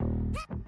えっ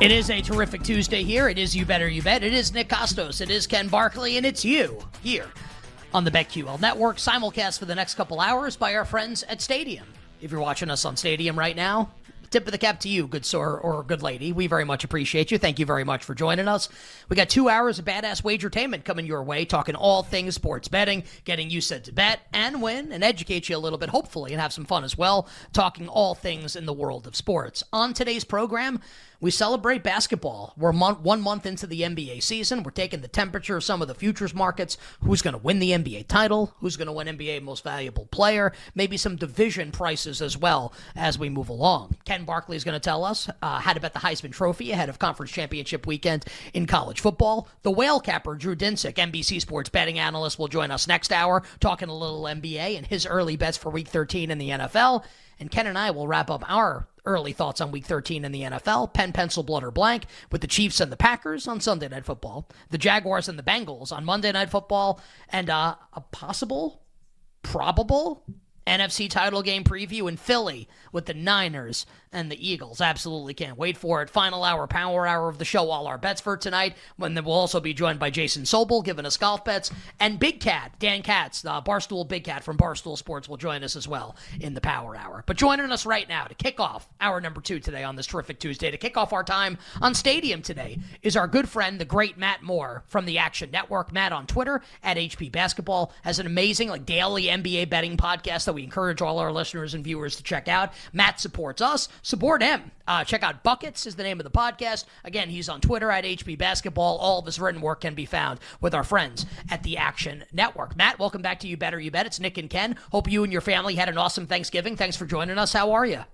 It is a terrific Tuesday here. It is You Better You Bet. It is Nick Kostos. It is Ken Barkley, and it's you here on the BetQL Network, simulcast for the next couple hours by our friends at Stadium. If you're watching us on Stadium right now, tip of the cap to you, good sir or good lady. We very much appreciate you. Thank you very much for joining us. We got two hours of badass wagertainment coming your way, talking all things sports betting, getting you set to bet and win and educate you a little bit, hopefully, and have some fun as well, talking all things in the world of sports. On today's program, we celebrate basketball. We're one month into the NBA season. We're taking the temperature of some of the futures markets. Who's going to win the NBA title? Who's going to win NBA Most Valuable Player? Maybe some division prices as well as we move along. Ken Barkley is going to tell us uh, how to bet the Heisman Trophy ahead of Conference Championship weekend in college football. The whale capper, Drew Dinsick, NBC Sports betting analyst, will join us next hour talking a little NBA and his early bets for Week 13 in the NFL. And Ken and I will wrap up our early thoughts on week 13 in the NFL, pen, pencil, blood, or blank, with the Chiefs and the Packers on Sunday Night Football, the Jaguars and the Bengals on Monday Night Football, and uh, a possible, probable NFC title game preview in Philly with the Niners and the Eagles. Absolutely can't wait for it. Final hour, power hour of the show. All our bets for tonight. When we'll also be joined by Jason Sobel giving us golf bets, and Big Cat Dan Katz, the Barstool Big Cat from Barstool Sports, will join us as well in the power hour. But joining us right now to kick off hour number two today on this terrific Tuesday, to kick off our time on Stadium today, is our good friend, the great Matt Moore from the Action Network. Matt on Twitter at HP Basketball has an amazing like daily NBA betting podcast that we encourage all our listeners and viewers to check out. Matt supports us support him. Uh, check out Buckets is the name of the podcast. Again, he's on Twitter at HP Basketball. All of his written work can be found with our friends at the Action Network. Matt, welcome back to You Better You Bet. It's Nick and Ken. Hope you and your family had an awesome Thanksgiving. Thanks for joining us. How are you?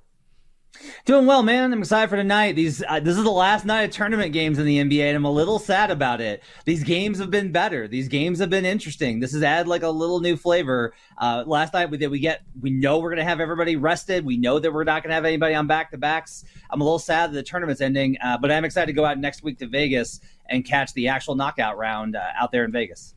Doing well, man. I'm excited for tonight. These uh, this is the last night of tournament games in the NBA, and I'm a little sad about it. These games have been better. These games have been interesting. This has added like a little new flavor. Uh, last night we did we get we know we're gonna have everybody rested. We know that we're not gonna have anybody on back to backs. I'm a little sad that the tournament's ending, uh, but I'm excited to go out next week to Vegas and catch the actual knockout round uh, out there in Vegas.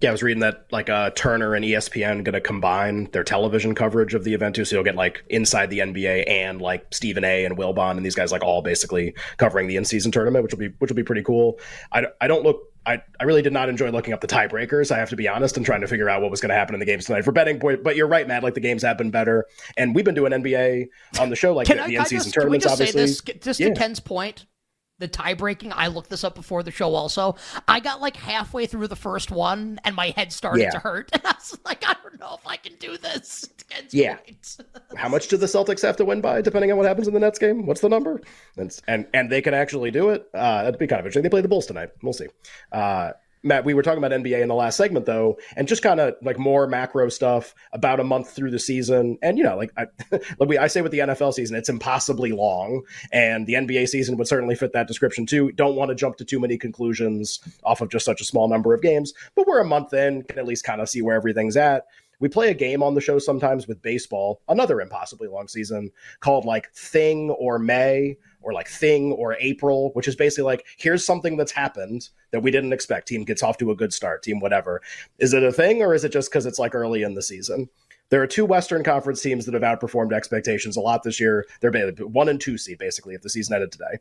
Yeah, I was reading that like uh, Turner and ESPN going to combine their television coverage of the event too, so you'll get like inside the NBA and like Stephen A. and Wilbon and these guys like all basically covering the in-season tournament, which will be which will be pretty cool. I, I don't look. I, I really did not enjoy looking up the tiebreakers. I have to be honest and trying to figure out what was going to happen in the games tonight for betting. But, but you're right, Matt. Like the games have been better, and we've been doing NBA on the show, like the, the in-season just, tournaments. obviously, this, just Yeah. to Ken's point? The tie breaking. I looked this up before the show also. I got like halfway through the first one and my head started Yeah. to hurt. And I was like, I don't know if I can do this. Yeah. How much do the Celtics have to win by, depending on what happens in the Nets game? What's the number? And and, and they can actually do it. Uh, that'd be kind of interesting. They play the Bulls tonight. We'll see. Uh, Matt, we were talking about NBA in the last segment, though, and just kind of like more macro stuff about a month through the season. And you know, like I, like we, I say with the NFL season, it's impossibly long, and the NBA season would certainly fit that description too. Don't want to jump to too many conclusions off of just such a small number of games, but we're a month in, can at least kind of see where everything's at. We play a game on the show sometimes with baseball, another impossibly long season, called like Thing or May or like Thing or April, which is basically like, here's something that's happened that we didn't expect. Team gets off to a good start, team whatever. Is it a thing or is it just because it's like early in the season? There are two Western Conference teams that have outperformed expectations a lot this year. They're one and two seed, basically, if the season ended today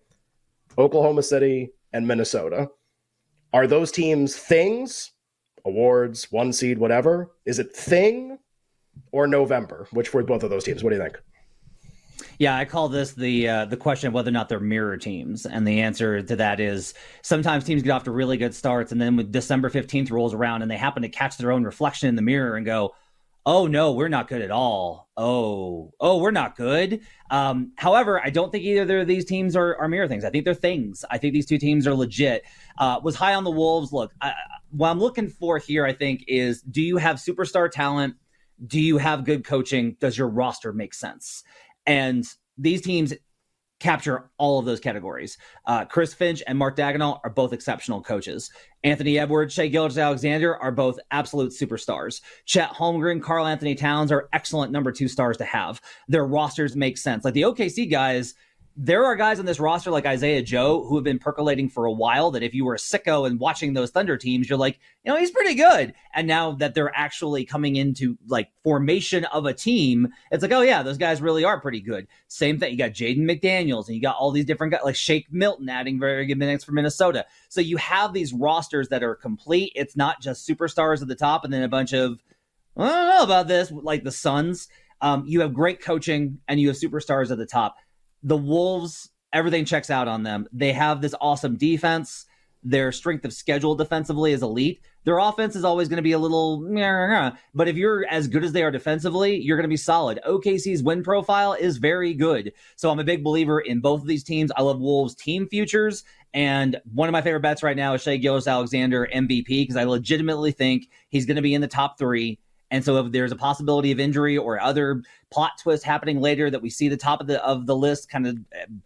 Oklahoma City and Minnesota. Are those teams things, awards, one seed, whatever? Is it thing or November? Which for both of those teams? What do you think? Yeah, I call this the uh, the question of whether or not they're mirror teams, and the answer to that is sometimes teams get off to really good starts, and then when December fifteenth rolls around, and they happen to catch their own reflection in the mirror and go, "Oh no, we're not good at all. Oh, oh, we're not good." Um, however, I don't think either of these teams are, are mirror things. I think they're things. I think these two teams are legit. Uh, was high on the Wolves. Look, I, what I'm looking for here, I think, is do you have superstar talent? Do you have good coaching? Does your roster make sense? And these teams capture all of those categories. Uh, Chris Finch and Mark Daigneault are both exceptional coaches. Anthony Edwards, Shai Gilgeous-Alexander are both absolute superstars. Chet Holmgren, Karl-Anthony Towns are excellent number two stars to have. Their rosters make sense. Like the OKC guys, there are guys on this roster like Isaiah Joe who have been percolating for a while that if you were a sicko and watching those Thunder teams, you're like, you know, he's pretty good. And now that they're actually coming into like formation of a team, it's like, oh yeah, those guys really are pretty good. Same thing. You got Jaden McDaniels and you got all these different guys like Shake Milton adding very good minutes for Minnesota. So you have these rosters that are complete. It's not just superstars at the top and then a bunch of I don't know about this, like the Suns. Um, you have great coaching and you have superstars at the top. The Wolves, everything checks out on them. They have this awesome defense. Their strength of schedule defensively is elite. Their offense is always going to be a little, but if you're as good as they are defensively, you're going to be solid. OKC's win profile is very good. So I'm a big believer in both of these teams. I love Wolves team futures. And one of my favorite bets right now is Shai Gilgeous-Alexander MVP because I legitimately think he's going to be in the top three. And so if there's a possibility of injury or other plot twist happening later that we see the top of the of the list kind of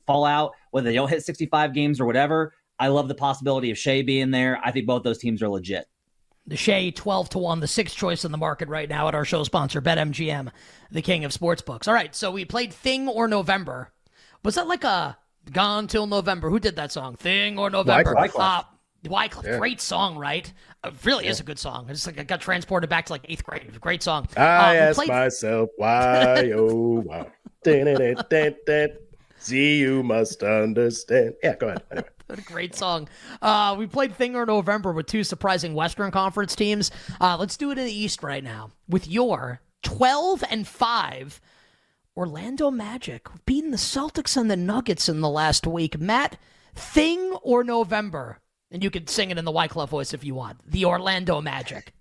fall out, whether they don't hit 65 games or whatever, I love the possibility of Shai being there. I think both those teams are legit. The Shai 12 to 1, the sixth choice in the market right now at our show sponsor, BetMGM, the king of sportsbooks. All right, so we played Thing or November. Was that like a Gone Till November? Who did that song? Thing or November? Wyclef. Uh, Wyclef, Yeah. great song, right? It really is a good song. It's like I got transported back to like eighth grade. It was a great song. I Uh, we ask played- myself why, oh, wow. Dun-dun-dun-dun-dun. See, you must understand. Yeah, go ahead. Anyway. Great song. Uh, we played Thing or November with two surprising Western Conference teams. Uh, let's do it in the East right now with your 12 and 5 Orlando Magic beating the Celtics and the Nuggets in the last week. Matt, Thing or November? And you can sing it in the Wyclef voice if you want. The Orlando Magic.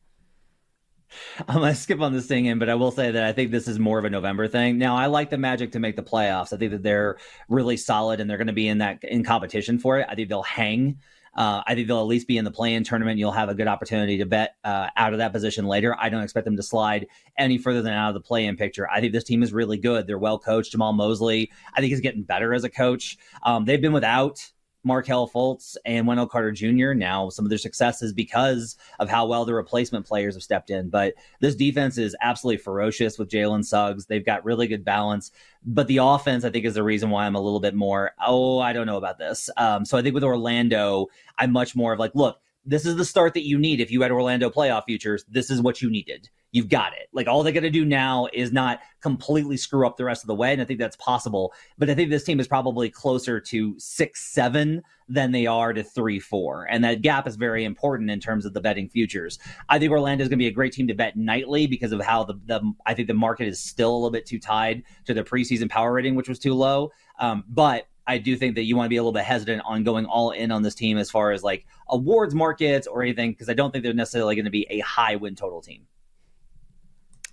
I'm gonna skip on this thing in, but I will say that I think this is more of a November thing. Now, I like the Magic to make the playoffs. I think that they're really solid and they're going to be in that in competition for it. I think they'll hang. Uh, I think they'll at least be in the play-in tournament. You'll have a good opportunity to bet uh, out of that position later. I don't expect them to slide any further than out of the play-in picture. I think this team is really good. They're well coached. Jamahl Mosley, I think, is getting better as a coach. Um, they've been without Markelle Fultz and Wendell Carter Jr. Now, some of their success is because of how well the replacement players have stepped in. But this defense is absolutely ferocious with Jalen Suggs. They've got really good balance. But the offense, I think, is the reason why I'm a little bit more, oh, I don't know about this. Um, so I think with Orlando, I'm much more of like, look, this is the start that you need. If you had Orlando playoff futures, this is what you needed. You've got it. Like all they got to do now is not completely screw up the rest of the way. And I think that's possible. But I think this team is probably closer to six, seven than they are to three, four. And that gap is very important in terms of the betting futures. I think Orlando is going to be a great team to bet nightly because of how the, the I think the market is still a little bit too tied to the preseason power rating, which was too low. Um, but I do think that you want to be a little bit hesitant on going all in on this team as far as like awards markets or anything, because I don't think they're necessarily going to be a high win total team.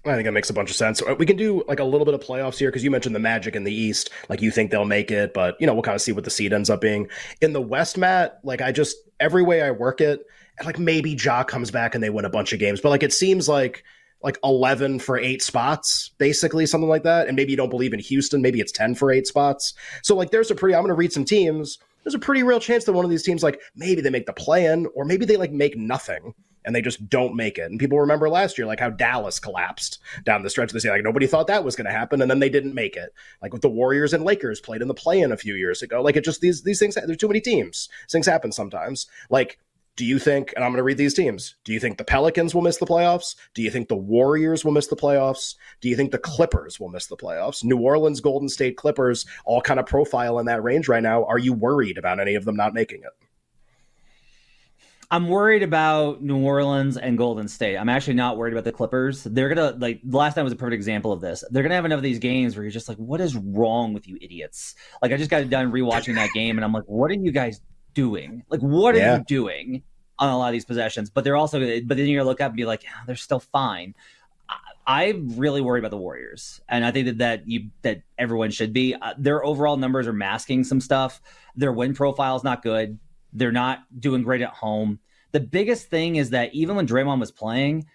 I think that makes a bunch of sense. We can do like a little bit of playoffs here because you mentioned the Magic in the East. Like you think they'll make it, but you know we'll kind of see what the seed ends up being. In the West, Matt, like I just every way I work it, like maybe Ja comes back and they win a bunch of games, but like it seems like like 11 for eight spots, basically something like that. And maybe you don't believe in Houston, maybe it's 10 for eight spots. So like there's a pretty I'm going to read some teams. There's a pretty real chance that one of these teams like maybe they make the play in or maybe they like make nothing and they just don't make it. And people remember last year, like how Dallas collapsed down the stretch. They say like nobody thought that was going to happen, and then they didn't make it. Like with the Warriors and Lakers played in the play-in a few years ago. Like it just these these things. There's too many teams. Things happen sometimes. Like. Do you think, and I'm going to read these teams, do you think the Pelicans will miss the playoffs? Do you think the Warriors will miss the playoffs? Do you think the Clippers will miss the playoffs? New Orleans, Golden State, Clippers all kind of profile in that range right now. Are you worried about any of them not making it? I'm worried about New Orleans and Golden State. I'm actually not worried about the Clippers. They're gonna like last night was a perfect example of this. They're gonna have enough of these games where you're just like, what is wrong with you idiots? Like I just got done rewatching that game and I'm like, what are you guys doing? Like what are yeah. you doing on a lot of these possessions? But they're also but then you're gonna look up and be like, oh, they're still fine. I, am really worried about the Warriors, and I think that that you that everyone should be. Uh, their overall numbers are masking some stuff. Their win profile is not good. They're not doing great at home. The biggest thing is that even when Draymond was playing,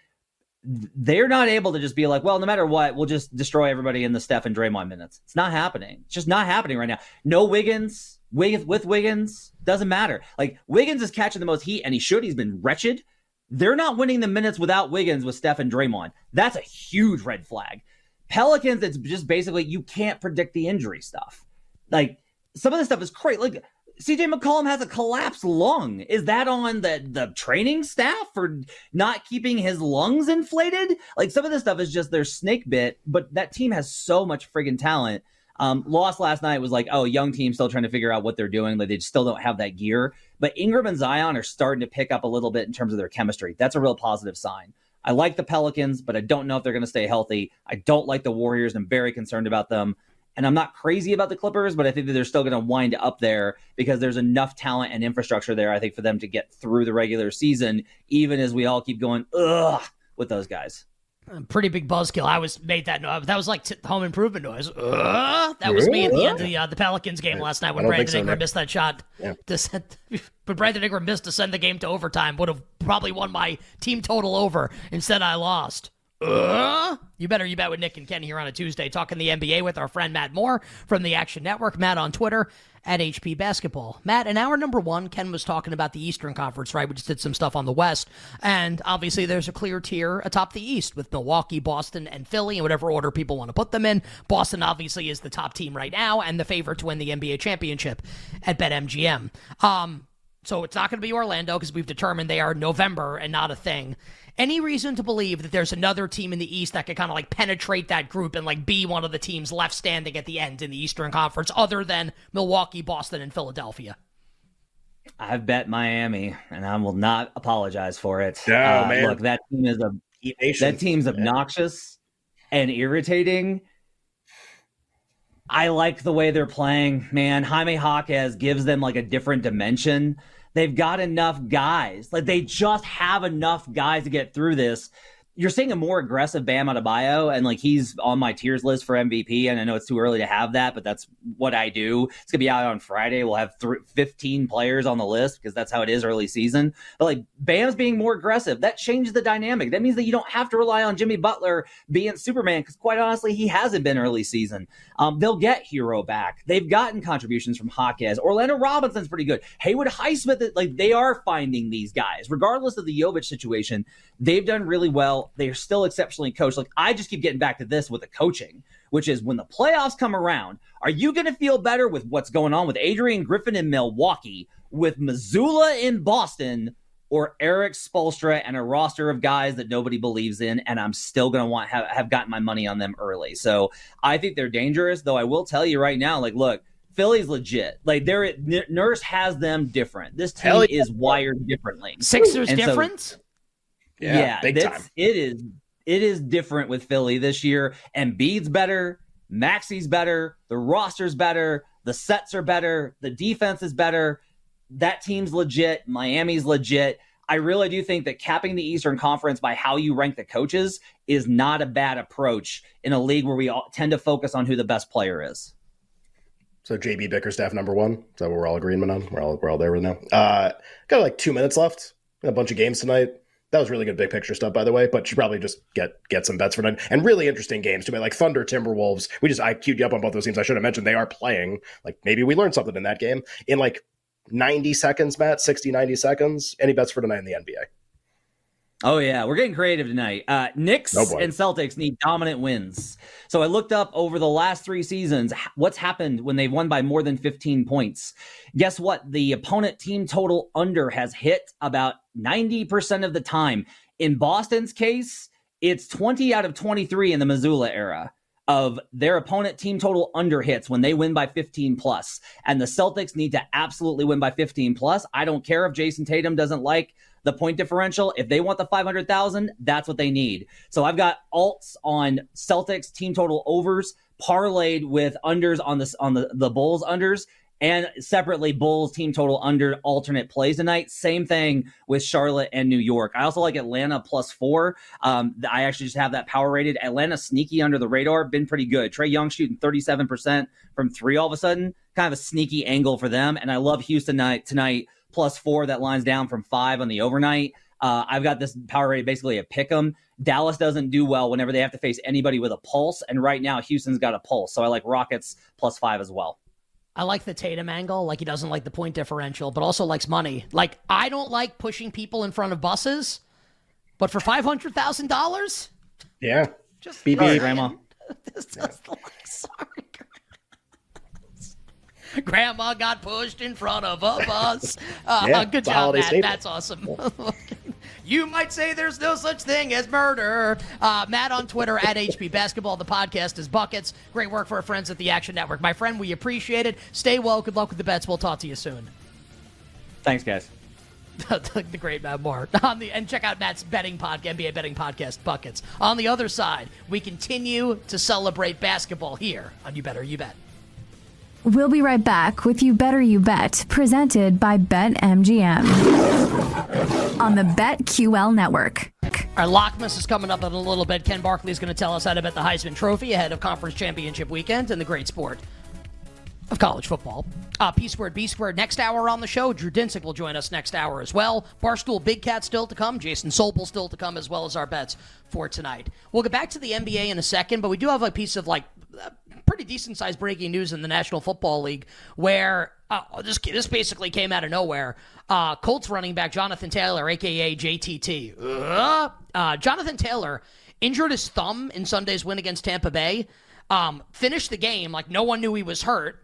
they're not able to just be like, well, no matter what, we'll just destroy everybody in the Steph and Draymond minutes. It's not happening. It's just not happening right now. No Wiggins, Wiggins with Wiggins doesn't matter. Like Wiggins is catching the most heat, and he should. He's been wretched. They're not winning the minutes without Wiggins with Steph and Draymond. That's a huge red flag. Pelicans, it's just basically you can't predict the injury stuff. Like some of this stuff is crazy. Like CJ McCollum has a collapsed lung. Is that on the the training staff for not keeping his lungs inflated? Like some of this stuff is just their snake bit, but that team has so much friggin' talent. Um, lost last night was like, oh, young team still trying to figure out what they're doing. Like they still don't have that gear. But Ingram and Zion are starting to pick up a little bit in terms of their chemistry. That's a real positive sign. I like the Pelicans, but I don't know if they're going to stay healthy. I don't like the Warriors. I'm very concerned about them. And I'm not crazy about the Clippers, but I think that they're still going to wind up there because there's enough talent and infrastructure there, I think, for them to get through the regular season, even as we all keep going, ugh, with those guys. Pretty big buzzkill. I was made that noise. That was like t- home improvement noise. Uh, that was me at the end of the, uh, the Pelicans game last night when Brandon so, Ingram missed that shot. Yeah. To send, but Brandon Ingram missed to send the game to overtime. Would have probably won my team total over. Instead, I lost. Uh, you better you bet with Nick and Ken here on a Tuesday, talking the NBA with our friend Matt Moore from the Action Network. Matt on Twitter at HP Basketball. Matt, in hour number one, Ken was talking about the Eastern Conference, right? We just did some stuff on the West, and obviously there's a clear tier atop the East with Milwaukee, Boston, and Philly in whatever order people want to put them in. Boston obviously is the top team right now and the favorite to win the NBA championship at BetMGM. Um, so it's not going to be Orlando because we've determined they are November and not a thing any reason to believe that there's another team in the East that could kind of like penetrate that group and like be one of the teams left standing at the end in the Eastern Conference other than Milwaukee, Boston, and Philadelphia? I've bet Miami, and I will not apologize for it. Oh, uh, man. Look, that team is a that team's obnoxious and irritating. I like the way they're playing, man. Jaime Jaquez gives them like a different dimension They've got enough guys. Like they just have enough guys to get through this you're seeing a more aggressive Bam Adebayo, and like he's on my tiers list for MVP. And I know it's too early to have that, but that's what I do. It's gonna be out on Friday. We'll have th- 15 players on the list because that's how it is early season. But like Bam's being more aggressive, that changes the dynamic. That means that you don't have to rely on Jimmy Butler being Superman because quite honestly, he hasn't been early season. Um, they'll get Herro back. They've gotten contributions from Jaquez. Orlando Robinson's pretty good. Haywood Highsmith, like they are finding these guys, regardless of the Jovic situation. They've done really well. They are still exceptionally coached. Like I just keep getting back to this with the coaching, which is when the playoffs come around, are you going to feel better with what's going on with Adrian Griffin in Milwaukee, with Mazzulla in Boston, or Erik Spoelstra and a roster of guys that nobody believes in, and I'm still going to want have, have gotten my money on them early. So I think they're dangerous. Though I will tell you right now, like, look, Philly's legit. Like they're Nurse has them different. This team yeah. is wired differently. Sixers and different. So, yeah, yeah big time. It is it is different with Philly this year. And Embiid's better, Maxey's better, the roster's better. The sets are better. The defense is better. That team's legit. Miami's legit. I really do think that capping the Eastern Conference by how you rank the coaches is not a bad approach in a league where we all tend to focus on who the best player is. So JB Bickerstaff number one. Is that what we're all agreeing on? We're all we're all there right now. Uh, got like two minutes left. A bunch of games tonight. That was really good big picture stuff, by the way. But you probably just get get some bets for tonight and really interesting games to too. Like Thunder Timberwolves. We just I queued you up on both those teams. I should have mentioned they are playing. Like maybe we learned something in that game in like 90 seconds, Matt. 60, 90 seconds. Any bets for tonight in the NBA? Oh yeah, we're getting creative tonight. Uh, Knicks Oh, boy. and Celtics need dominant wins. So I looked up over the last three seasons what's happened when they've won by more than 15 points. Guess what? The opponent team total under has hit about 90% of the time. In Boston's case, it's 20 out of 23 in the Mazzulla era of their opponent team total under hits when they win by 15 plus. And the Celtics need to absolutely win by 15 plus. I don't care if Jayson Tatum doesn't like the point differential. If they want the 500,000, that's what they need. So I've got alts on Celtics team total overs parlayed with unders on this on the the Bulls unders and separately Bulls team total under alternate plays tonight. Same thing with Charlotte and New York. I also like Atlanta plus four. Um, I actually just have that power rated. Atlanta sneaky under the radar, been pretty good. Trae Young shooting 37% from three all of a sudden, kind of a sneaky angle for them. And I love Houston tonight, tonight plus four that lines down from five on the overnight. Uh, I've got this power rate basically a pick 'em. Dallas doesn't do well whenever they have to face anybody with a pulse, and right now Houston's got a pulse, so I like Rockets plus five as well. I like the Tatum angle, like he doesn't like the point differential, but also likes money. Like I don't like pushing people in front of buses, but for five hundred thousand dollars, Yeah. just BB. Grandma. This is like, sorry. Grandma got pushed in front of a bus. Uh, Yeah, good job, Matt. staple. That's awesome. you might say there's no such thing as murder. Uh, Matt on Twitter at HP Basketball. The podcast is Buckets. Great work for our friends at the Action Network. My friend, we appreciate it. Stay well. Good luck with the bets. We'll talk to you soon. Thanks, guys. the great Matt Moore. On the and check out Matt's betting podcast, NBA betting podcast buckets. On the other side, we continue to celebrate basketball here on You Better You Bet. We'll be right back with You Better You Bet, presented by BetMGM on the BetQL network. Our Lockmas is coming up in a little bit. Ken Barkley is going to tell us how to bet the Heisman Trophy ahead of Conference Championship weekend and the great sport of college football. Uh, P squared, B squared. Next hour on the show, Drew Dinsick will join us next hour as well. Barstool Big Cat still to come. Jason Sobel still to come, as well as our bets for tonight. We'll get back to the NBA in a second, but we do have a piece of like uh, pretty decent sized breaking news in the National Football League where uh, this this basically came out of nowhere. Uh, Colts running back Jonathan Taylor, aka JTT. Uh, uh, Jonathan Taylor injured his thumb in Sunday's win against Tampa Bay. Um, finished the game like no one knew he was hurt.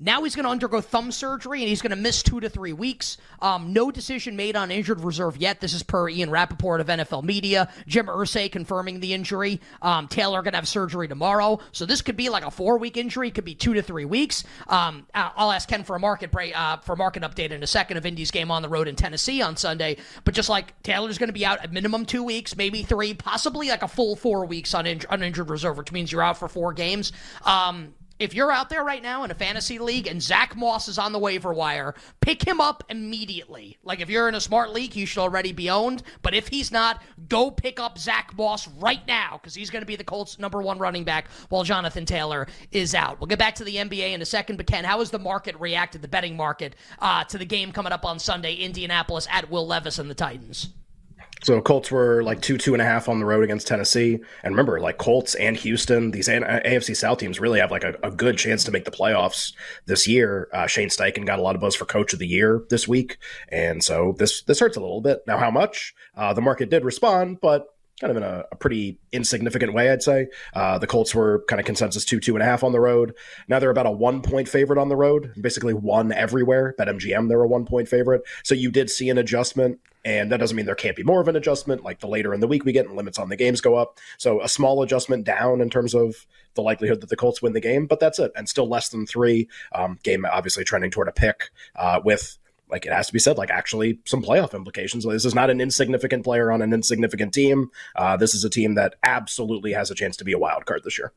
Now he's going to undergo thumb surgery and he's going to miss two to three weeks. Um, no decision made on injured reserve yet. This is per Ian Rapoport of NFL Media. Jim Irsay confirming the injury. Um, Taylor going to have surgery tomorrow. So this could be like a four week injury. Could be two to three weeks. Um, I'll ask Ken for a market break, uh, for a market update in a second of Indy's game on the road in Tennessee on Sunday. But just like Taylor's going to be out at minimum two weeks, maybe three, possibly like a full four weeks on inj- uninjured reserve, which means you're out for four games. Um, if you're out there right now in a fantasy league and Zack Moss is on the waiver wire, pick him up immediately. Like if you're in a smart league, you should already be owned. But if he's not, go pick up Zack Moss right now because he's going to be the Colts' number one running back while Jonathan Taylor is out. We'll get back to the NBA in a second. But Ken, how has the market reacted, the betting market, uh, to the game coming up on Sunday, Indianapolis at Will Levis and the Titans? So Colts were like two, two and a half on the road against Tennessee. And remember, like Colts and Houston, these AFC South teams really have like a, a good chance to make the playoffs this year. Uh, Shane Steichen got a lot of buzz for Coach of the Year this week, and so this this hurts a little bit. Now, how much? Uh, the market did respond, but kind of in a, a pretty insignificant way, I'd say. Uh, the Colts were kind of consensus two, two and a half on the road. Now they're about a one point favorite on the road, basically one everywhere. Bet MGM, they're a one point favorite. So you did see an adjustment, and that doesn't mean there can't be more of an adjustment. Like the later in the week we get and limits on the games go up. So a small adjustment down in terms of the likelihood that the Colts win the game, but that's it. And still less than three. Um, game obviously trending toward a pick uh, with like it has to be said, like actually some playoff implications. This is not an insignificant player on an insignificant team. Uh, this is a team that absolutely has a chance to be a wild card this year.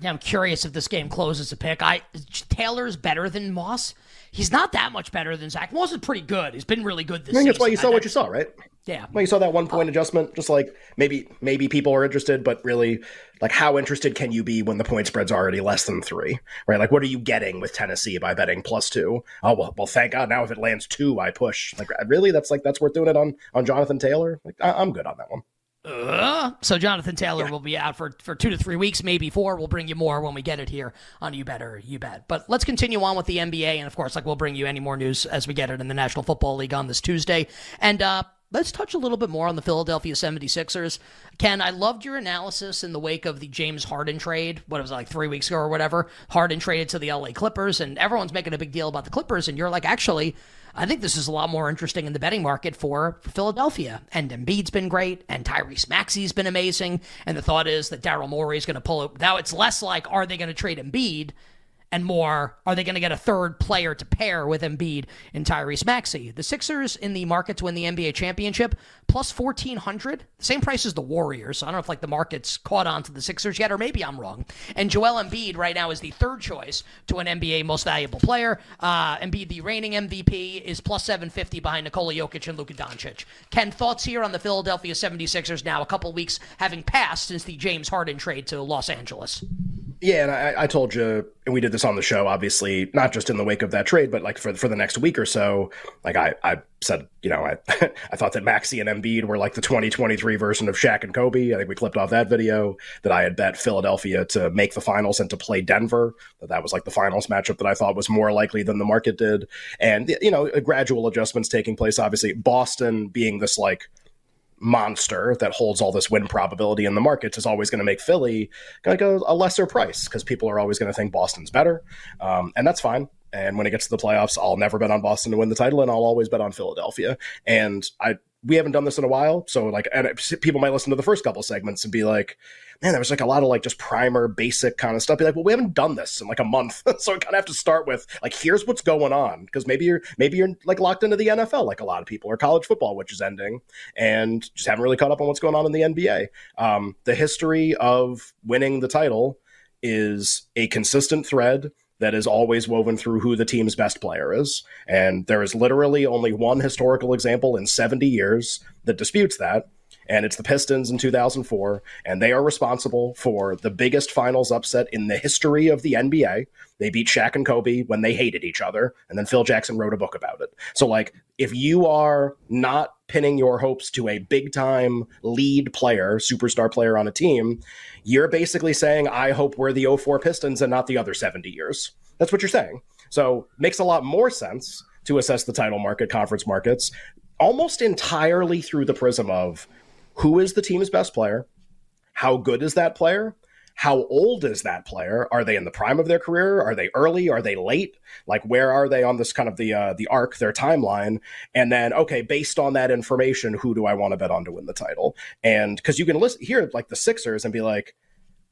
Yeah, I'm curious if this game closes a pick. I Taylor's better than Moss. He's not that much better than Zack Moss. Is pretty good. He's been really good this. I think that's why you saw I- what you saw, right? Yeah. Well, you saw that one point adjustment. Just like maybe maybe people are interested, but really, like how interested can you be when the point spread's already less than three, right? Like what are you getting with Tennessee by betting plus two? Oh well, well thank God now if it lands two, I push. Like really, that's like that's worth doing it on on Jonathan Taylor. Like I, I'm good on that one. Uh, so Jonathan Taylor will be out for, for two to three weeks, maybe four. We'll bring you more when we get it here on You Better You Bet. But let's continue on with the NBA, and of course, like we'll bring you any more news as we get it in the National Football League on this Tuesday. And uh, let's touch a little bit more on the Philadelphia 76ers. Ken, I loved your analysis in the wake of the James Harden trade. What was it, like three weeks ago or whatever? Harden traded to the LA Clippers, and everyone's making a big deal about the Clippers, and you're like, actually. I think this is a lot more interesting in the betting market for Philadelphia. And Embiid's been great, and Tyrese Maxey's been amazing. And the thought is that Daryl Morey is going to pull it. Now it's less like, are they going to trade Embiid? And more, are they going to get a third player to pair with Embiid and Tyrese Maxey? The Sixers in the market to win the NBA championship, plus 1400 the same price as the Warriors. I don't know if like the market's caught on to the Sixers yet, or maybe I'm wrong. And Joel Embiid right now is the third choice to an NBA most valuable player. Uh, Embiid, the reigning MVP, is plus 750 behind Nikola Jokic and Luka Doncic. Ken, thoughts here on the Philadelphia 76ers now, a couple weeks having passed since the James Harden trade to Los Angeles? Yeah, and I, I told you, and we did this on the show, obviously, not just in the wake of that trade, but like for for the next week or so. Like I, I said, you know, I I thought that Maxey and Embiid were like the 2023 version of Shaq and Kobe. I think we clipped off that video that I had bet Philadelphia to make the finals and to play Denver. That that was like the finals matchup that I thought was more likely than the market did. And you know, gradual adjustments taking place. Obviously, Boston being this like monster that holds all this win probability in the markets is always going to make Philly like a, a lesser price because people are always going to think Boston's better, um, and that's fine. And when it gets to the playoffs, I'll never bet on Boston to win the title, and I'll always bet on Philadelphia. And I we haven't done this in a while, so like, and people might listen to the first couple segments and be like, "Man, there was like a lot of like just primer, basic kind of stuff." Be like, "Well, we haven't done this in like a month, so I kind of have to start with like, here's what's going on," because maybe you're maybe you're like locked into the NFL, like a lot of people, or college football, which is ending, and just haven't really caught up on what's going on in the NBA. Um, the history of winning the title is a consistent thread that is always woven through who the team's best player is. And there is literally only one historical example in 70 years that disputes that. And it's the Pistons in 2004. And they are responsible for the biggest finals upset in the history of the NBA. They beat Shaq and Kobe when they hated each other. And then Phil Jackson wrote a book about it. So, like, if you are not pinning your hopes to a big time lead player, superstar player on a team, you're basically saying, I hope we're the 04 Pistons and not the other 70 years. That's what you're saying. So makes a lot more sense to assess the title market, conference markets, almost entirely through the prism of who is the team's best player, how good is that player, how old is that player? Are they in the prime of their career? Are they early? Are they late? Like where are they on this kind of the uh, the arc, their timeline? And then okay, based on that information, who do I want to bet on to win the title? And because you can listen here like the Sixers and be like,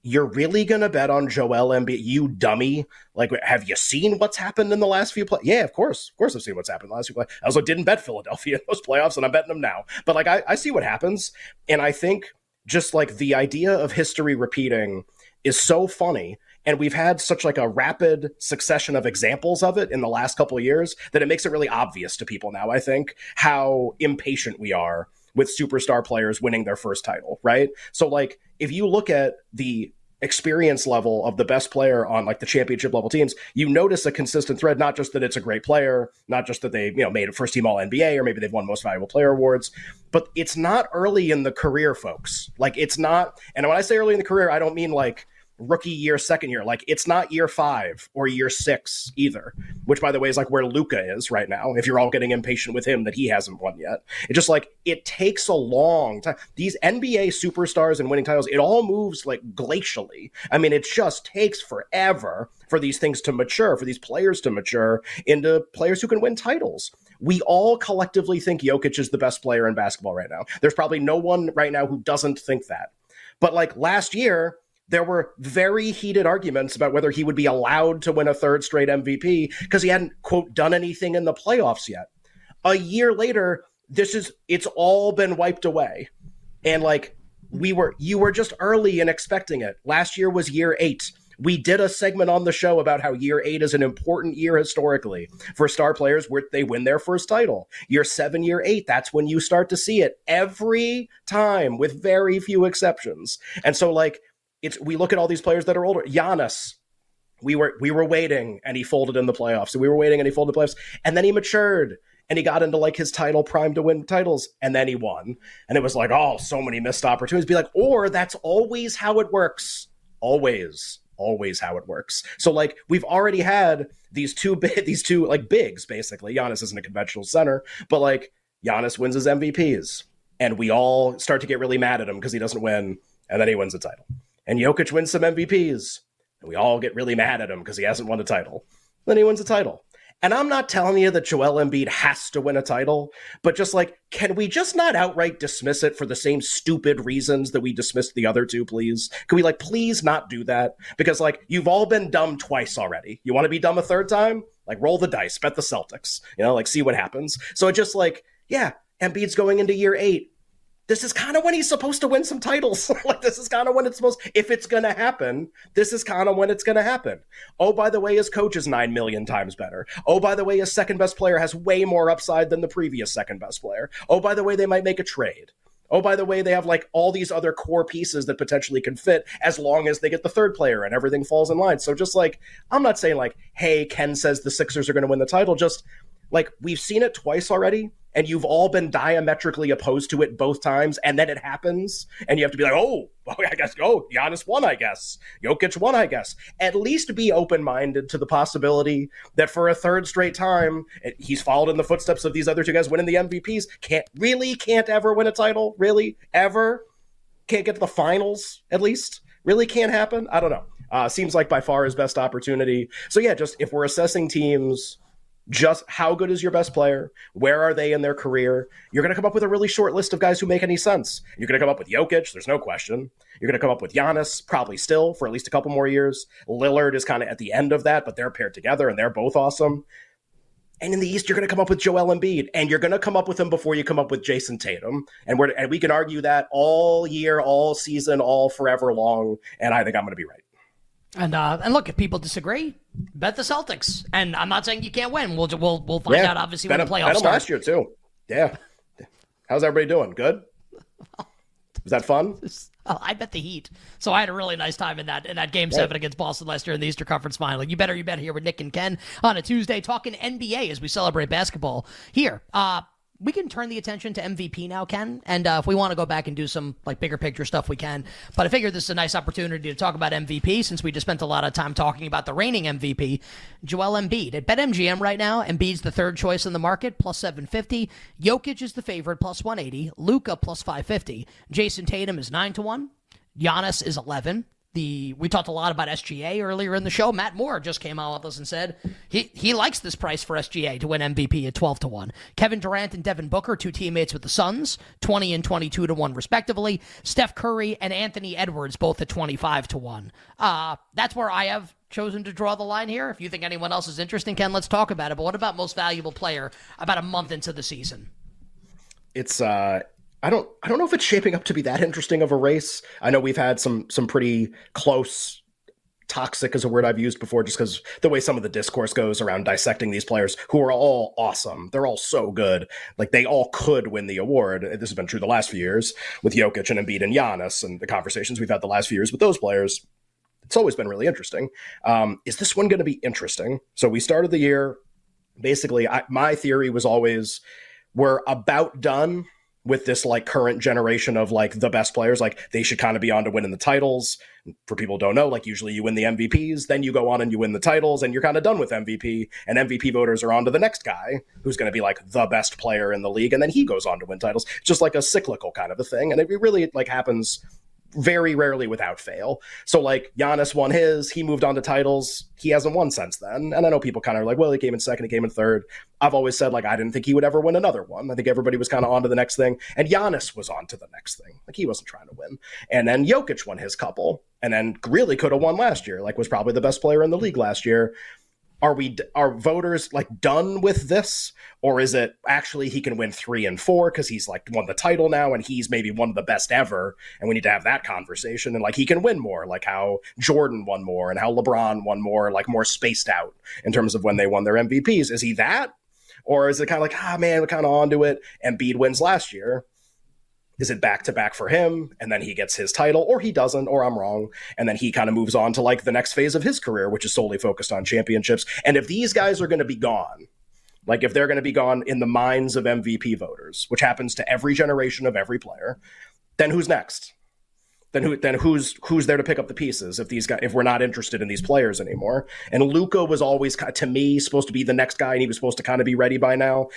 you're really gonna bet on Joel Embiid, you dummy? Like, have you seen what's happened in the last few play? Yeah, of course, of course, I've seen what's happened in the last few play. I also didn't bet Philadelphia in those playoffs, and I'm betting them now. But like, I, I see what happens, and I think just like the idea of history repeating is so funny and we've had such like a rapid succession of examples of it in the last couple of years that it makes it really obvious to people now i think how impatient we are with superstar players winning their first title right so like if you look at the experience level of the best player on like the championship level teams, you notice a consistent thread, not just that it's a great player, not just that they, you know, made a first team all NBA or maybe they've won most valuable player awards, but it's not early in the career, folks. Like it's not, and when I say early in the career, I don't mean like rookie year, second year. Like it's not year five or year six either, which by the way is like where Luka is right now. If you're all getting impatient with him that he hasn't won yet, it's just like it takes a long time. These NBA superstars and winning titles, it all moves like glacially. I mean, it just takes forever for these things to mature, for these players to mature into players who can win titles. We all collectively think Jokic is the best player in basketball right now. There's probably no one right now who doesn't think that. But like last year, there were very heated arguments about whether he would be allowed to win a third straight MVP because he hadn't, quote, done anything in the playoffs yet. A year later, this is, it's all been wiped away. And like, we were, you were just early in expecting it. Last year was year eight. We did a segment on the show about how year eight is an important year historically for star players where they win their first title. Year seven, year eight, that's when you start to see it every time with very few exceptions. And so, like, it's we look at all these players that are older. Giannis, we were we were waiting and he folded in the playoffs. So we were waiting and he folded the playoffs. And then he matured and he got into like his title prime to win titles and then he won. And it was like, oh, so many missed opportunities. Be like, or that's always how it works. Always. Always how it works. So like we've already had these two these two like bigs, basically. Giannis isn't a conventional center, but like Giannis wins his MVPs. And we all start to get really mad at him because he doesn't win, and then he wins the title. And Jokic wins some MVPs, and we all get really mad at him because he hasn't won a title. Then he wins a title. And I'm not telling you that Joel Embiid has to win a title, but just like, can we just not outright dismiss it for the same stupid reasons that we dismissed the other two, please? Can we like please not do that? Because like you've all been dumb twice already. You want to be dumb a third time? Like roll the dice, bet the Celtics. You know, like see what happens. So it just like, yeah, Embiid's going into year eight this is kind of when he's supposed to win some titles. like this is kind of when it's supposed if it's going to happen, this is kind of when it's going to happen. Oh, by the way, his coach is 9 million times better. Oh, by the way, his second best player has way more upside than the previous second best player. Oh, by the way, they might make a trade. Oh, by the way, they have like all these other core pieces that potentially can fit as long as they get the third player and everything falls in line. So just like I'm not saying like, "Hey, Ken says the Sixers are going to win the title." Just like we've seen it twice already and you've all been diametrically opposed to it both times, and then it happens, and you have to be like, oh, well, I guess, oh, Giannis won, I guess. Jokic won, I guess. At least be open minded to the possibility that for a third straight time, he's followed in the footsteps of these other two guys winning the MVPs. Can't really, can't ever win a title, really, ever. Can't get to the finals, at least. Really can't happen. I don't know. Uh, seems like by far his best opportunity. So yeah, just if we're assessing teams just how good is your best player? Where are they in their career? You're going to come up with a really short list of guys who make any sense. You're going to come up with Jokic, there's no question. You're going to come up with Giannis, probably still for at least a couple more years. Lillard is kind of at the end of that, but they're paired together and they're both awesome. And in the East, you're going to come up with Joel Embiid, and you're going to come up with him before you come up with Jayson Tatum. And and we can argue that all year, all season, all forever long. And I think I'm going to be right. And uh, and look, if people disagree, bet the Celtics. And I'm not saying you can't win. We'll we'll we'll find yeah, out obviously when the playoffs start. last year too. Yeah. How's everybody doing? Good. Was that fun? Oh, I bet the Heat. So I had a really nice time in that in that game seven against Boston last year in the Easter Conference Final. You better you bet here with Nick and Ken on a Tuesday talking NBA as we celebrate basketball here. Uh, we can turn the attention to MVP now, Ken. And uh, if we want to go back and do some like bigger picture stuff, we can. But I figure this is a nice opportunity to talk about MVP since we just spent a lot of time talking about the reigning MVP, Joel Embiid. At BetMGM right now, Embiid's the third choice in the market, plus 750. Jokic is the favorite, plus 180. Luka plus 550. Jayson Tatum is 9 to 1. Giannis is 11 the we talked a lot about SGA earlier in the show. Matt Moore just came out with us and said he he likes this price for SGA to win MVP at 12 to 1. Kevin Durant and Devin Booker, two teammates with the Suns, 20 and 22 to 1 respectively. Steph Curry and Anthony Edwards both at 25 to 1. Uh that's where I have chosen to draw the line here. If you think anyone else is interesting, Ken, let's talk about it. But what about most valuable player about a month into the season? It's uh I don't I don't know if it's shaping up to be that interesting of a race. I know we've had some some pretty close toxic is a word I've used before just because the way some of the discourse goes around dissecting these players who are all awesome. They're all so good. Like they all could win the award. This has been true the last few years with Jokic and Embiid and Giannis and the conversations we've had the last few years with those players. It's always been really interesting. Um, is this one going to be interesting? So we started the year basically. I, my theory was always we're about done with this like current generation of like the best players like they should kind of be on to winning the titles. For people don't know like usually you win the mvps then you go on and you win the titles and you're kind of done with mvp and mvp voters are on to the next guy who's going to be like the best player in the league and then he goes on to win titles. Just like a cyclical kind of a thing and it really like happens very rarely without fail. So like Giannis won his, he moved on to titles. He hasn't won since then. And I know people kind of like, well, he came in second, he came in third. I've always said like I didn't think he would ever win another one. I think everybody was kind of on to the next thing. And Giannis was on to the next thing. Like he wasn't trying to win. And then Jokic won his couple and then really could have won last year. Like was probably the best player in the league last year. Are we are voters like done with this? Or is it actually he can win three and four because he's like won the title now and he's maybe one of the best ever and we need to have that conversation and like he can win more like how jordan won more and how lebron won more like more spaced out in terms of when they won their mvps is he that? Or is it kind of like ah man we're kind of onto it. And Embiid wins last year is it back to back for him? And then he gets his title or he doesn't or i'm wrong. And then he kind of moves on to like the next phase of his career which is solely focused on championships. And if these guys are going to be gone like if they're going to be gone in the minds of mvp voters which happens to every generation of every player then who's next? Then who then who's who's there to pick up the pieces if these guys if we're not interested in these players anymore? And luka was always to me supposed to be the next guy and he was supposed to kind of be ready by now.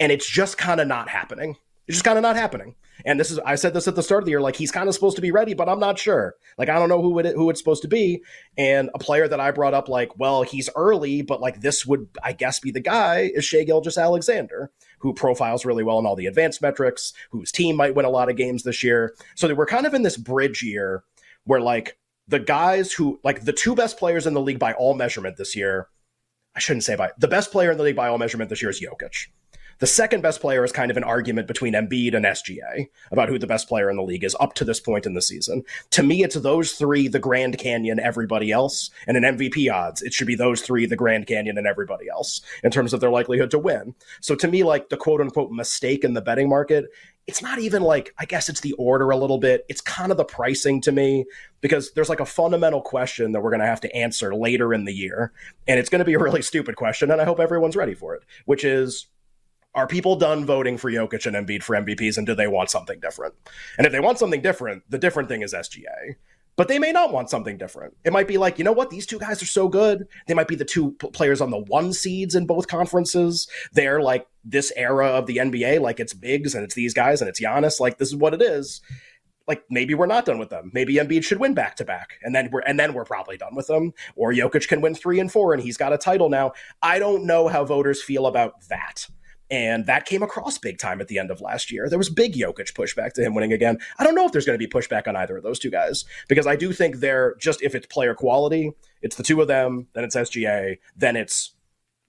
And it's just kind of not happening it's just kind of not happening. And this is I said this at the start of the year, like he's kind of supposed to be ready, but I'm not sure. Like I don't know who it who it's supposed to be. And a player that I brought up, like, well, he's early, but like this would I guess be the guy is Shai Gilgeous-Alexander, who profiles really well in all the advanced metrics, whose team might win a lot of games this year. So we're kind of in this bridge year where like the guys who like the two best players in the league by all measurement this year. I shouldn't say by the best player in the league by all measurement this year is Jokic. The second best player is kind of an argument between Embiid and SGA about who the best player in the league is up to this point in the season. To me, it's those three, the Grand Canyon, everybody else, and an MVP odds. It should be those three, the Grand Canyon, and everybody else in terms of their likelihood to win. So to me, like the quote unquote mistake in the betting market it's not even like I guess it's the order a little bit. It's kind of the pricing to me because there's like a fundamental question that we're going to have to answer later in the year, and it's going to be a really stupid question, and I hope everyone's ready for it. Which is, are people done voting for Jokic and Embiid for MVPs, and do they want something different? And if they want something different, the different thing is SGA. But they may not want something different. It might be like, you know what? These two guys are so good. They might be the two p- players on the one seeds in both conferences. They're like this era of the NBA, like it's bigs and it's these guys and it's Giannis. Like this is what it is like maybe we're not done with them. Maybe Embiid should win back to back, and then we're and then we're probably done with them. Or Jokic can win three and four, and he's got a title now. I don't know how voters feel about that. And that came across big time at the end of last year. There was big Jokic pushback to him winning again. I don't know if there's going to be pushback on either of those two guys because I do think they're just if it's player quality, it's the two of them, then it's SGA, then it's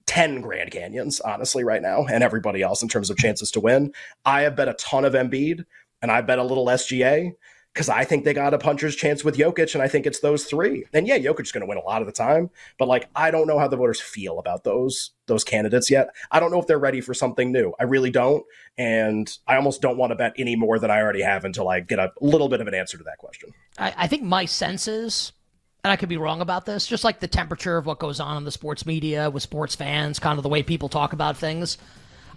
10 Grand Canyons, honestly, right now, and everybody else in terms of chances to win. I have bet a ton of Embiid and I bet a little SGA because I think they got a puncher's chance with Jokic, and I think it's those three. And yeah, Jokic's going to win a lot of the time, but like I don't know how the voters feel about those those candidates yet. I don't know if they're ready for something new. I really don't, and I almost don't want to bet any more than I already have until I get a little bit of an answer to that question. I, I think my sense is. And I could be wrong about this, just like the temperature of what goes on in the sports media with sports fans, kind of the way people talk about things.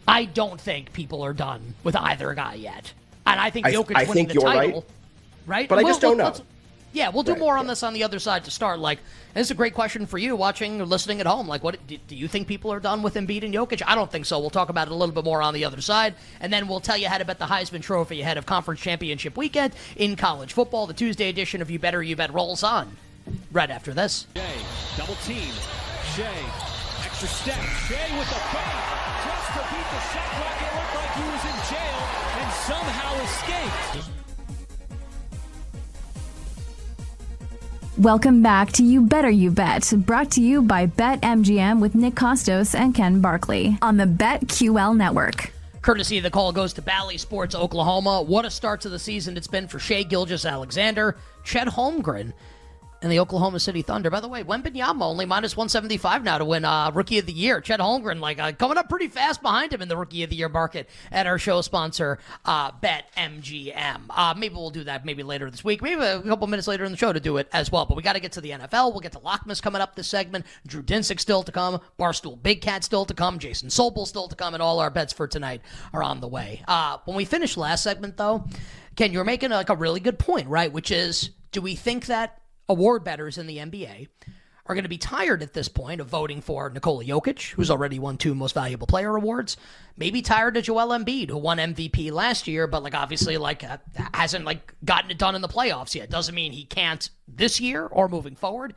I don't think people are done with either guy yet. And I think Jokic I, I winning think the title. Right right? But I just don't know. Yeah, we'll do right, more on yeah. this on the other side to start. Like, this is a great question for you watching or listening at home. Like, what do, do, you think people are done with Embiid and Jokic? I don't think so. We'll talk about it a little bit more on the other side, and then we'll tell you how to bet the Heisman Trophy ahead of Conference Championship weekend in college football. The Tuesday edition of You Better You Bet rolls on right after this. Shai, double team. Shai, extra step. Shai with the fake. Just to beat the shot clock. It looked like he was in jail and somehow escaped. Welcome back to You Better You Bet, brought to you by BetMGM with Nick Kostos and Ken Barkley on the BetQL network. Courtesy of the call goes to Bally Sports Oklahoma. What a start to the season it's been for Shai Gilgeous-Alexander, Chet Holmgren, and the Oklahoma City Thunder. By the way, Wembanyama only minus 175 now to win uh, Rookie of the Year. Chet Holmgren, like uh, coming up pretty fast behind him in the Rookie of the Year market at our show sponsor, uh, BetMGM. Uh, maybe we'll do that maybe later this week, maybe a couple minutes later in the show to do it as well. But we got to get to the NFL. We'll get to Lockmas coming up this segment. Drew Dinsick still to come. Barstool Big Cat still to come. Jason Sobel still to come. And all our bets for tonight are on the way. Uh, when we finish last segment, though, Ken, you're making like a really good point, right? Which is, do we think that award betters in the NBA are going to be tired at this point of voting for Nikola Jokic, who's already won two Most Valuable Player awards. Maybe tired of Joel Embiid, who won MVP last year, but like obviously like uh, hasn't like gotten it done in the playoffs yet. Doesn't mean he can't this year or moving forward.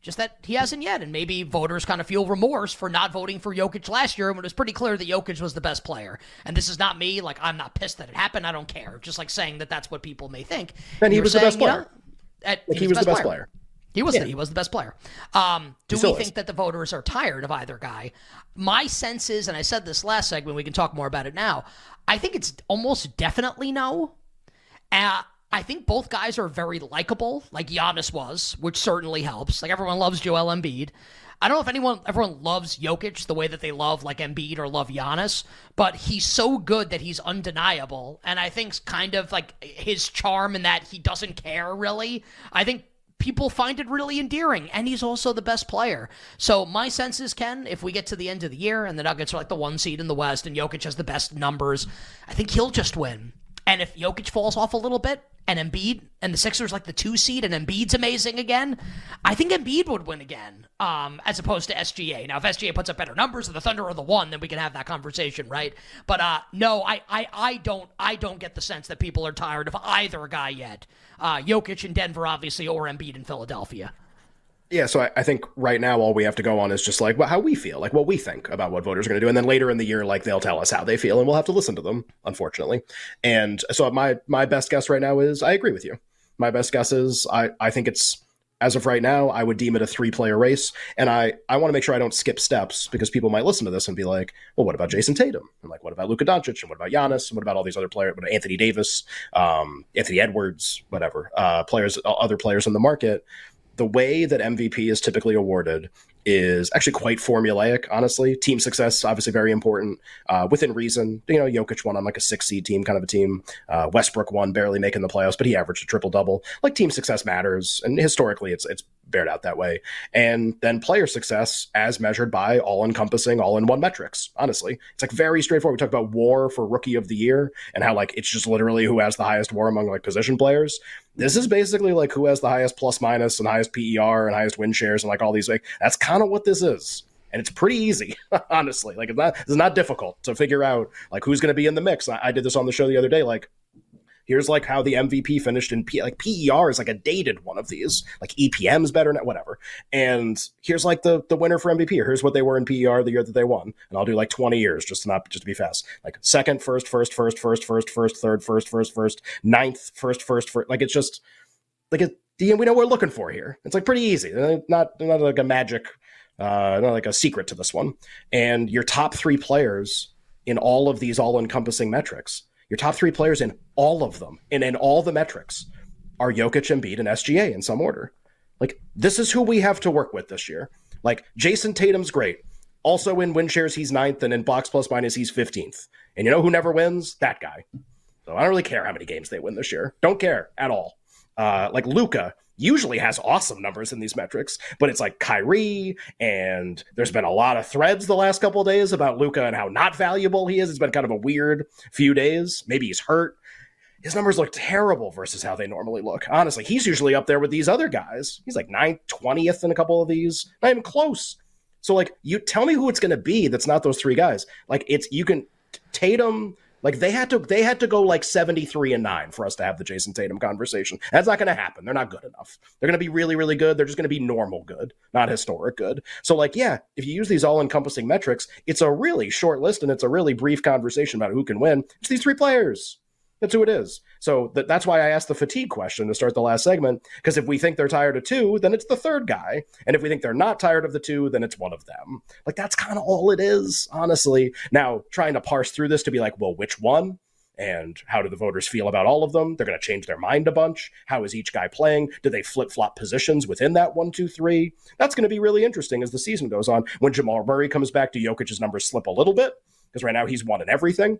Just that he hasn't yet, and maybe voters kind of feel remorse for not voting for Jokic last year when it was pretty clear that Jokic was the best player. And this is not me, like I'm not pissed that it happened. I don't care. Just like saying that that's what people may think. And, he was saying, the best player. You know, at, like he, was, was the best player. player. He was Yeah. the, he was the best player. Um, do we is. think that the voters are tired of either guy? My sense is, and I said this last segment, we can talk more about it now. I think it's almost definitely no. Uh, I think both guys are very likable, like Giannis was, which certainly helps. Like everyone loves Joel Embiid. I don't know if anyone everyone loves Jokic the way that they love like Embiid or love Giannis, but he's so good that he's undeniable. And I think kind of like his charm in that he doesn't care really. I think people find it really endearing, and he's also the best player. So my sense is, Ken, if we get to the end of the year and the Nuggets are like the one seed in the West, and Jokic has the best numbers, I think he'll just win. And if Jokic falls off a little bit, and Embiid and the Sixers like the two seed, and Embiid's amazing again, I think Embiid would win again, um, as opposed to SGA. Now, if SGA puts up better numbers, or the Thunder are the one, then we can have that conversation, right? But uh, no, I, I, I don't, I don't get the sense that people are tired of either guy yet. Uh, Jokic in Denver, obviously, or Embiid in Philadelphia. Yeah, so I, I think right now all we have to go on is just like well, how we feel, like what we think about what voters are going to do, and then later in the year, like they'll tell us how they feel, and we'll have to listen to them, unfortunately. And so my my best guess right now is I agree with you. My best guess is I I think it's as of right now I would deem it a three player race, and I I want to make sure I don't skip steps because people might listen to this and be like, well, what about Jayson Tatum, and like what about Luka Doncic, and what about Giannis, and what about all these other players, about Anthony Davis, um, Anthony Edwards, whatever uh, players, other players in the market the way that MVP is typically awarded is actually quite formulaic, honestly. Team success, obviously very important, uh, within reason. You know, Jokic won on like a six seed team kind of a team. Uh, Westbrook won, barely making the playoffs, but he averaged a triple double. Like team success matters, and historically, it's it's bared out that way. And then player success, as measured by all encompassing, all in one metrics. Honestly, it's like very straightforward. We talk about WAR for Rookie of the Year, and how like it's just literally who has the highest WAR among like position players. This is basically like who has the highest plus minus and highest PER and highest win shares and like all these like that's kind of what this is. And it's pretty easy, honestly. Like it's not it's not difficult to figure out like who's going to be in the mix. I, I did this on the show the other day. Like here's like how the MVP finished in P, like PER is like a dated one of these. Like EPM is better, now, whatever. And here's like the the winner for MVP. Here's what they were in PER the year that they won. And I'll do like 20 years just to not just to be fast. Like second, first, first, first, first, first, first, third, first, first, first, ninth, first, first, first. Like it's just like it. We know what we're looking for here. It's like pretty easy. Not not like a magic, uh, not like a secret to this one. And your top three players in all of these all-encompassing metrics, your top three players in all of them and in all the metrics are Jokic, and Embiid, and SGA in some order. Like this is who we have to work with this year. Like Jayson Tatum's great. Also in win shares, he's ninth, and in box plus minus, he's fifteenth. And you know who never wins? That guy. So I don't really care how many games they win this year. Don't care at all. Uh, like Luka usually has awesome numbers in these metrics, but it's like Kyrie, and there's been a lot of threads the last couple days about Luka and how not valuable he is. It's been kind of a weird few days. Maybe he's hurt. His numbers look terrible versus how they normally look. Honestly, he's usually up there with these other guys. He's like 9th, 20th in a couple of these. Not even close. So like you tell me who it's going to be that's not those three guys. Like it's you can Tatum like they had to they had to go like 73 and 9 for us to have the Jayson Tatum conversation. That's not going to happen. They're not good enough. They're going to be really really good. They're just going to be normal good, not historic good. So like yeah, if you use these all-encompassing metrics, it's a really short list and it's a really brief conversation about who can win. It's these three players. That's who it is. So th- that's why I asked the fatigue question to start the last segment. Because if we think they're tired of two, then it's the third guy. And if we think they're not tired of the two, then it's one of them. Like that's kind of all it is, honestly. Now, trying to parse through this to be like, well, which one? And how do the voters feel about all of them? They're going to change their mind a bunch. How is each guy playing? Do they flip flop positions within that one, two, three? That's going to be really interesting as the season goes on. When Jamal Murray comes back, do Jokic's numbers slip a little bit? Because right now he's won in everything.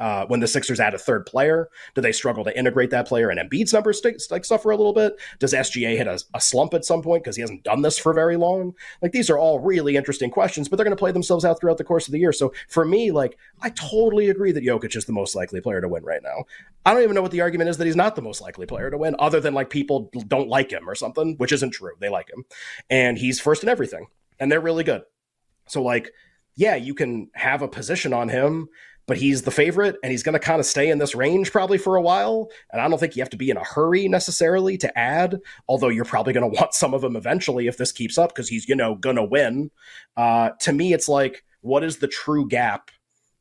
Uh, when the Sixers add a third player, do they struggle to integrate that player and Embiid's numbers st- like suffer a little bit? Does SGA hit a, a slump at some point because he hasn't done this for very long? Like these are all really interesting questions, but they're going to play themselves out throughout the course of the year. So for me, like I totally agree that Jokic is the most likely player to win right now. I don't even know what the argument is that he's not the most likely player to win, other than like people don't like him or something, which isn't true. They like him, and he's first in everything, and they're really good. So like, yeah, you can have a position on him but he's the favorite and he's going to kind of stay in this range probably for a while. And I don't think you have to be in a hurry necessarily to add, although you're probably going to want some of them eventually if this keeps up because he's, you know, going to win. Uh, to me, it's like, what is the true gap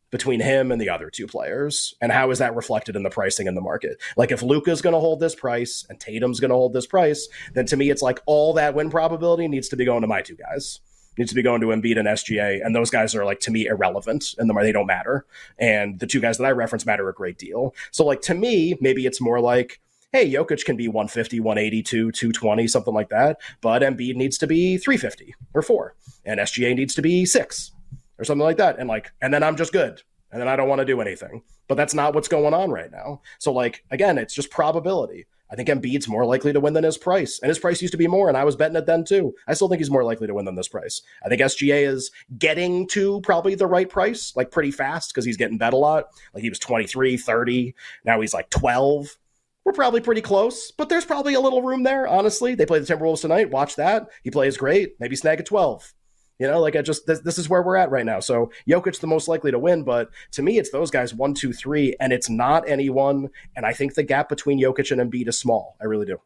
between him and the other two players? And how is that reflected in the pricing in the market? Like if luka's going to hold this price and Tatum's going to hold this price, then to me, it's like all that win probability needs to be going to my two guys. Needs to be going to Embiid and SGA, and those guys are like to me irrelevant, and the they don't matter. And the two guys that I reference matter a great deal. So like to me, maybe it's more like hey, Jokic can be 150, 182, 220, something like that, but Embiid needs to be 350 or four, and SGA needs to be six or something like that. And like, and then I'm just good. And then I don't want to do anything. But that's not what's going on right now. So like, again, it's just probability. I think Embiid's more likely to win than his price. And his price used to be more, and I was betting it then too. I still think he's more likely to win than this price. I think SGA is getting to probably the right price, like pretty fast, because he's getting bet a lot. Like he was 23, 30. Now he's like 12. We're probably pretty close, but there's probably a little room there, honestly. They play the Timberwolves tonight. Watch that. He plays great. Maybe snag a 12. You know, like I just this, this is where we're at right now. So Jokic the most likely to win, but to me it's those guys one, two, three, and it's not anyone. And I think the gap between Jokic and Embiid is small. I really do.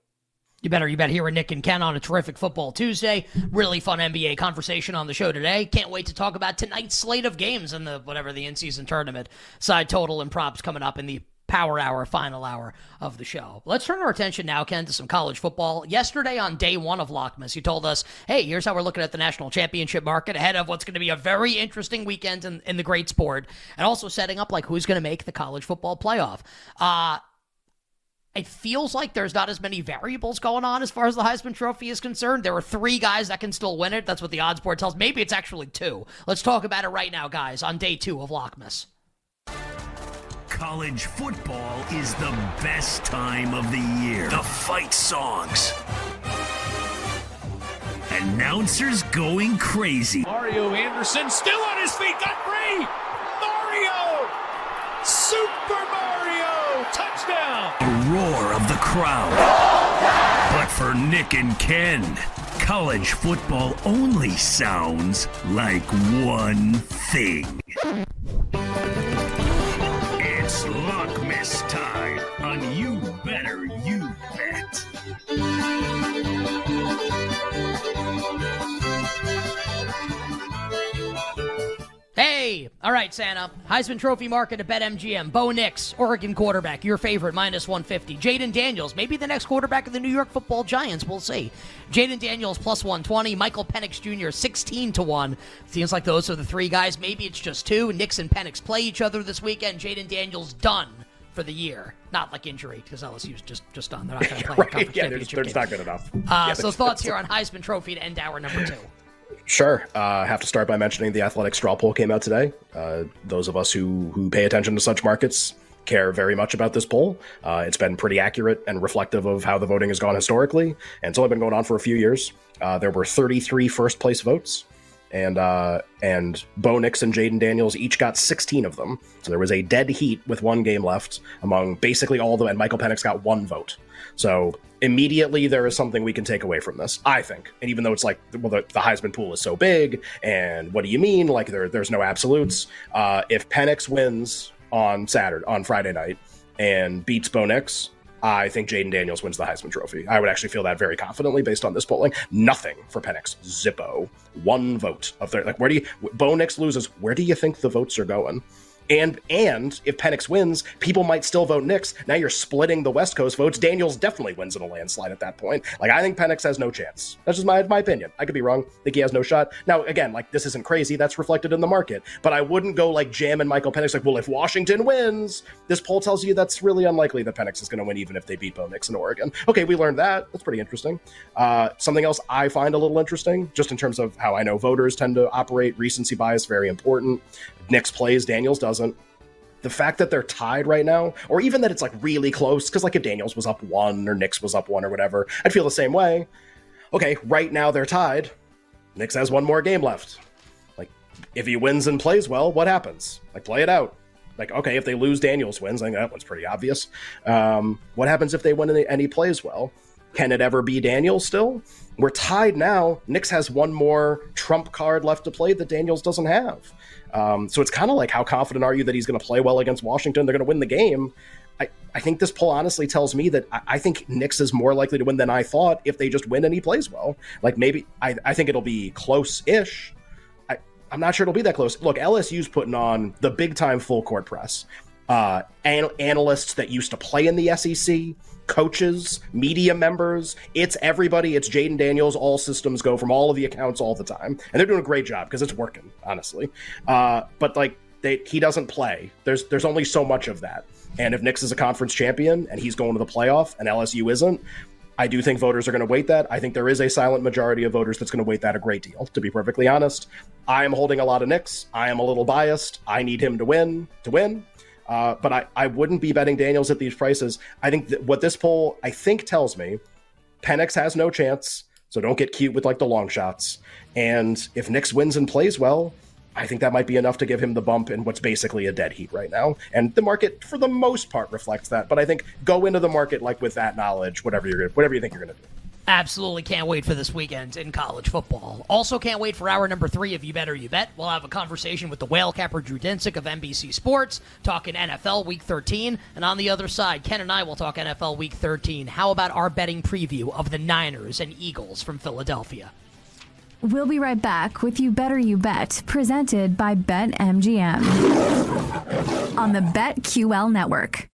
You better, you better hear Nick and Ken on a terrific football Tuesday. Really fun NBA conversation on the show today. Can't wait to talk about tonight's slate of games and the whatever the in season tournament. Side total and props coming up in the power hour, final hour of the show. Let's turn our attention now, Ken, to some college football. Yesterday on day one of Lockmas, you told us, hey, here's how we're looking at the national championship market ahead of what's going to be a very interesting weekend in, in the great sport, and also setting up like who's going to make the college football playoff. Uh, it feels like there's not as many variables going on as far as the Heisman Trophy is concerned. There are three guys that can still win it. That's what the odds board tells. Maybe it's actually two. Let's talk about it right now, guys, on day two of Lockmas college football is the best time of the year. The fight songs. Announcers going crazy. Mario Anderson still on his feet, got free. Mario! Super Mario! Touchdown! The roar of the crowd. But for Nick and Ken, college football only sounds like one thing. It's Lockmas time on You Better You all right, Santa. Heisman Trophy market at BetMGM. Bo Nix, Oregon quarterback, your favorite, minus 150. Jayden Daniels, maybe the next quarterback of the New York football Giants. We'll see. Jayden Daniels, plus 120. Michael Penix Jr., 16 to 1. Seems like those are the three guys. Maybe it's just two. Nix and Penix play each other this weekend. Jayden Daniels done for the year. Not like injury, because LSU's just, just done. They're not going to play right. Yeah, there's, there's not good enough. Uh, yeah, so thoughts here on Heisman Trophy to end hour number two. Sure. Uh, I have to start by mentioning the athletic straw poll came out today. Uh, those of us who who pay attention to such markets care very much about this poll. Uh, it's been pretty accurate and reflective of how the voting has gone historically, and it's only been going on for a few years. Uh, there were 33 first place votes, and uh, and Bo Nix and Jayden Daniels each got 16 of them. So there was a dead heat with one game left among basically all of them, and Michael Penix got one vote. So immediately there is something we can take away from this, I think. And even though it's like, well, the, the Heisman pool is so big, and what do you mean? Like there, there's no absolutes. Uh, if Penix wins on Saturday, on Friday night, and beats Bo Nix, I think Jayden Daniels wins the Heisman Trophy. I would actually feel that very confidently based on this polling. Nothing for Penix. Zippo. One vote of their like. Where do you? Bo Nix loses. Where do you think the votes are going? And and if Penix wins, people might still vote Nix. Now you're splitting the West Coast votes. Daniels definitely wins in a landslide at that point. Like I think Penix has no chance. That's just my my opinion. I could be wrong. I think he has no shot. Now again, like this isn't crazy. That's reflected in the market. But I wouldn't go like jamming Michael Penix. Like, well, if Washington wins, this poll tells you that's really unlikely that Penix is going to win, even if they beat Bo Nix in Oregon. Okay, we learned that. That's pretty interesting. Uh, something else I find a little interesting, just in terms of how I know voters tend to operate. Recency bias very important. Nix plays, Daniels doesn't the fact that they're tied right now, or even that it's like really close, because like if Daniels was up one or Nix was up one or whatever, I'd feel the same way. Okay, right now they're tied. Nix has one more game left. Like, if he wins and plays well, what happens? Like, play it out. Like, okay, if they lose, Daniels wins. I think that one's pretty obvious. Um, what happens if they win and he plays well? Can it ever be Daniels still? We're tied now. Nix has one more trump card left to play that Daniels doesn't have. Um, so it's kind of like how confident are you that he's going to play well against Washington? They're going to win the game. I, I think this poll honestly tells me that I, I, think Nix is more likely to win than I thought if they just win and he plays well. Like maybe I, I think it'll be close ish. I'm not sure it'll be that close. Look, LSU's putting on the big time full court press. Uh, an- analysts that used to play in the SEC, coaches, media members. It's everybody. It's Jayden Daniels. All systems go from all of the accounts all the time, and they're doing a great job because it's working, honestly. Uh, but like they, he doesn't play. There's there's only so much of that. And if Nix is a conference champion and he's going to the playoff and LSU isn't, I do think voters are going to wait that. I think there is a silent majority of voters that's going to wait that a great deal, to be perfectly honest. I am holding a lot of Nix. I am a little biased. I need him to win to win. Uh, but I, I wouldn't be betting Daniels at these prices. I think that what this poll, I think, tells me Penix has no chance. So don't get cute with like the long shots. And if Nix wins and plays well, I think that might be enough to give him the bump in what's basically a dead heat right now. And the market, for the most part, reflects that. But I think go into the market like with that knowledge, whatever you're whatever you think you're going to do. Absolutely can't wait for this weekend in college football. Also can't wait for hour number three of You Better You Bet. We'll have a conversation with the whale capper Drew Dinsick of NBC Sports, talking NFL Week 13. And on the other side, Ken and I will talk NFL Week 13. How about our betting preview of the Niners and Eagles from Philadelphia? We'll be right back with You Better You Bet, presented by BetMGM on the BetQL network.